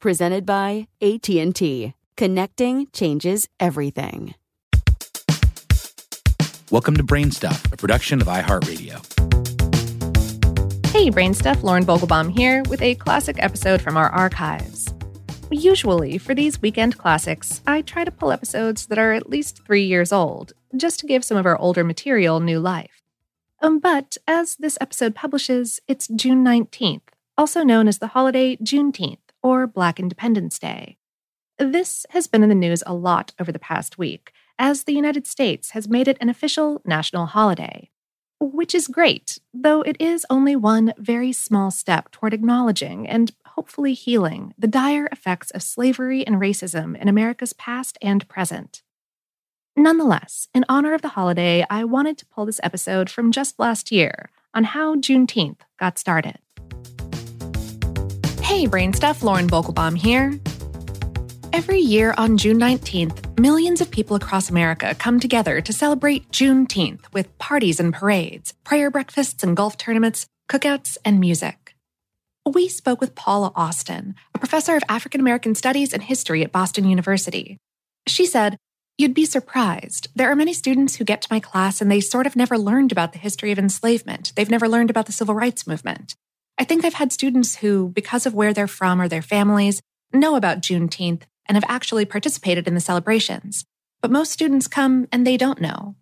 Presented by AT&T. Connecting changes everything. Welcome to Brainstuff, a production of iHeartRadio. Hey, Brainstuff, Lauren Vogelbaum here with a classic episode from our archives. Usually, for these weekend classics, I try to pull episodes that are at least three years old, just to give some of our older material new life. Um, but as this episode publishes, it's June 19th, also known as the holiday Juneteenth or Black Independence Day. This has been in the news a lot over the past week, as the United States has made it an official national holiday. Which is great, though it is only one very small step toward acknowledging and hopefully healing the dire effects of slavery and racism in America's past and present. Nonetheless, in honor of the holiday, I wanted to pull this episode from just last year on how Juneteenth got started. Hey, Brain Stuff, Lauren Vogelbaum here. Every year on June 19th, millions of people across America come together to celebrate Juneteenth with parties and parades, prayer breakfasts and golf tournaments, cookouts, and music. We spoke with Paula Austin, a professor of African American Studies and History at Boston University. She said, You'd be surprised. There are many students who get to my class and they sort of never learned about the history of enslavement. They've never learned about the civil rights movement. I think I've had students who, because of where they're from or their families, know about Juneteenth and have actually participated in the celebrations. But most students come and they don't know.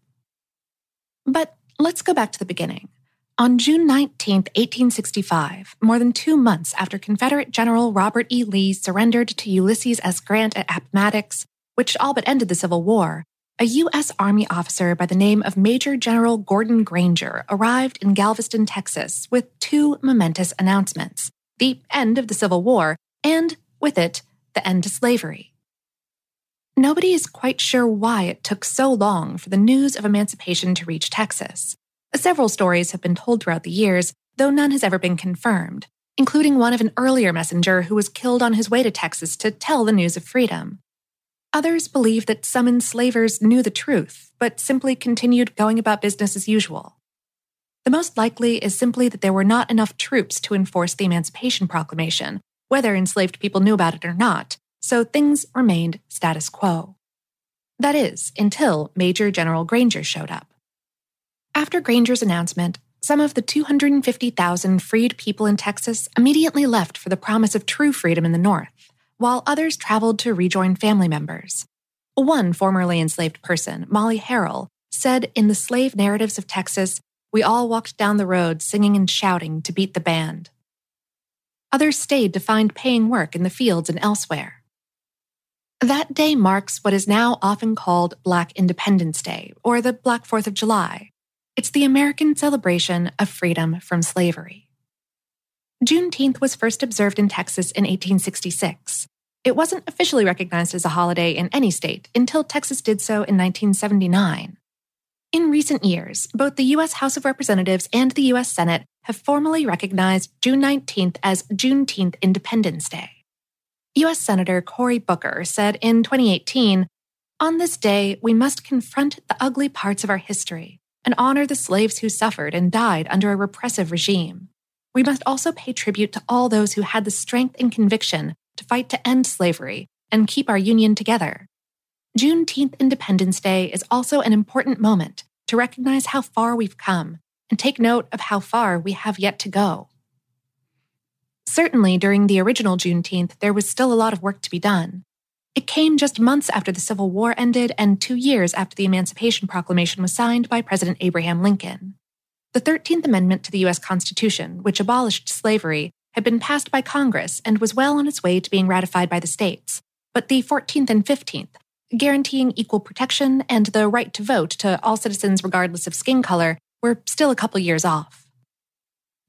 But let's go back to the beginning. On June 19, 1865, more than two months after Confederate General Robert E. Lee surrendered to Ulysses S. Grant at Appomattox, which all but ended the Civil War, a U.S. Army officer by the name of Major General Gordon Granger arrived in Galveston, Texas, with two momentous announcements the end of the Civil War, and, with it, the end to slavery. Nobody is quite sure why it took so long for the news of emancipation to reach Texas. Several stories have been told throughout the years, though none has ever been confirmed, including one of an earlier messenger who was killed on his way to Texas to tell the news of freedom. Others believe that some enslavers knew the truth, but simply continued going about business as usual. The most likely is simply that there were not enough troops to enforce the Emancipation Proclamation, whether enslaved people knew about it or not, so things remained status quo. That is, until Major General Granger showed up. After Granger's announcement, some of the 250,000 freed people in Texas immediately left for the promise of true freedom in the North, while others traveled to rejoin family members. One formerly enslaved person, Molly Harrell, said in the slave narratives of Texas, we all walked down the road singing and shouting to beat the band. Others stayed to find paying work in the fields and elsewhere. That day marks what is now often called Black Independence Day or the Black Fourth of July, it's the American celebration of freedom from slavery. Juneteenth was first observed in Texas in 1866. It wasn't officially recognized as a holiday in any state until Texas did so in 1979. In recent years, both the U.S. House of Representatives and the U.S. Senate have formally recognized June 19th as Juneteenth Independence Day. U.S. Senator Cory Booker said in 2018 On this day, we must confront the ugly parts of our history and honor the slaves who suffered and died under a repressive regime. We must also pay tribute to all those who had the strength and conviction to fight to end slavery and keep our union together. Juneteenth Independence Day is also an important moment to recognize how far we've come and take note of how far we have yet to go. Certainly, during the original Juneteenth, there was still a lot of work to be done. It came just months after the Civil War ended and two years after the Emancipation Proclamation was signed by President Abraham Lincoln. The 13th Amendment to the U.S. Constitution, which abolished slavery, had been passed by Congress and was well on its way to being ratified by the states. But the 14th and 15th, guaranteeing equal protection and the right to vote to all citizens regardless of skin color, were still a couple years off.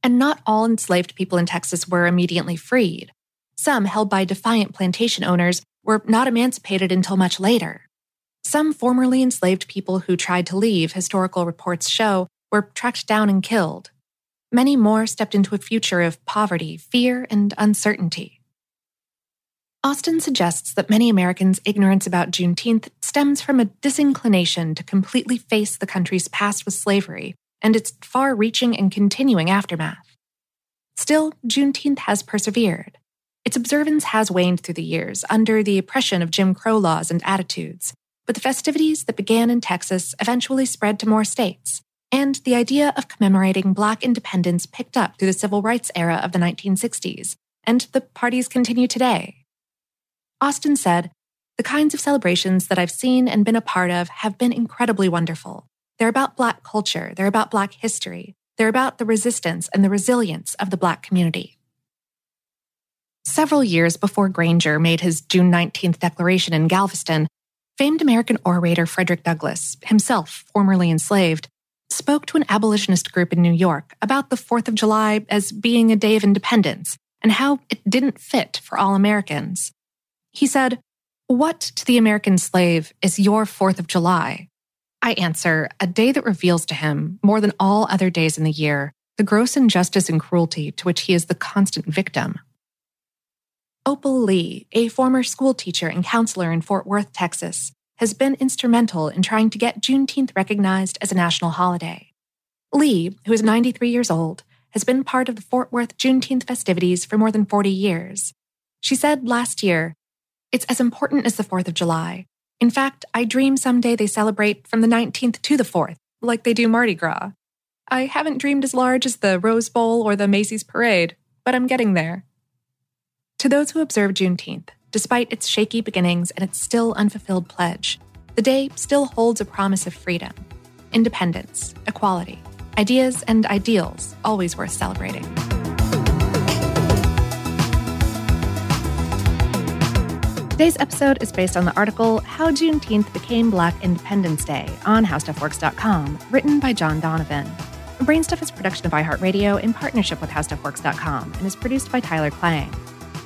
And not all enslaved people in Texas were immediately freed. Some, held by defiant plantation owners, were not emancipated until much later. Some formerly enslaved people who tried to leave, historical reports show, were tracked down and killed. Many more stepped into a future of poverty, fear, and uncertainty. Austin suggests that many Americans' ignorance about Juneteenth stems from a disinclination to completely face the country's past with slavery and its far reaching and continuing aftermath. Still, Juneteenth has persevered. Its observance has waned through the years under the oppression of Jim Crow laws and attitudes, but the festivities that began in Texas eventually spread to more states, and the idea of commemorating Black independence picked up through the civil rights era of the 1960s, and the parties continue today. Austin said, The kinds of celebrations that I've seen and been a part of have been incredibly wonderful. They're about Black culture, they're about Black history, they're about the resistance and the resilience of the Black community. Several years before Granger made his June 19th declaration in Galveston, famed American orator Frederick Douglass, himself formerly enslaved, spoke to an abolitionist group in New York about the 4th of July as being a day of independence and how it didn't fit for all Americans. He said, What to the American slave is your 4th of July? I answer, a day that reveals to him, more than all other days in the year, the gross injustice and cruelty to which he is the constant victim. Opal Lee, a former school teacher and counselor in Fort Worth, Texas, has been instrumental in trying to get Juneteenth recognized as a national holiday. Lee, who is 93 years old, has been part of the Fort Worth Juneteenth festivities for more than 40 years. She said last year, It's as important as the 4th of July. In fact, I dream someday they celebrate from the 19th to the 4th, like they do Mardi Gras. I haven't dreamed as large as the Rose Bowl or the Macy's Parade, but I'm getting there. To those who observe Juneteenth, despite its shaky beginnings and its still unfulfilled pledge, the day still holds a promise of freedom, independence, equality, ideas, and ideals always worth celebrating. Today's episode is based on the article How Juneteenth Became Black Independence Day on HowStuffWorks.com, written by John Donovan. Brainstuff is a production of iHeartRadio in partnership with HowStuffWorks.com and is produced by Tyler Klang.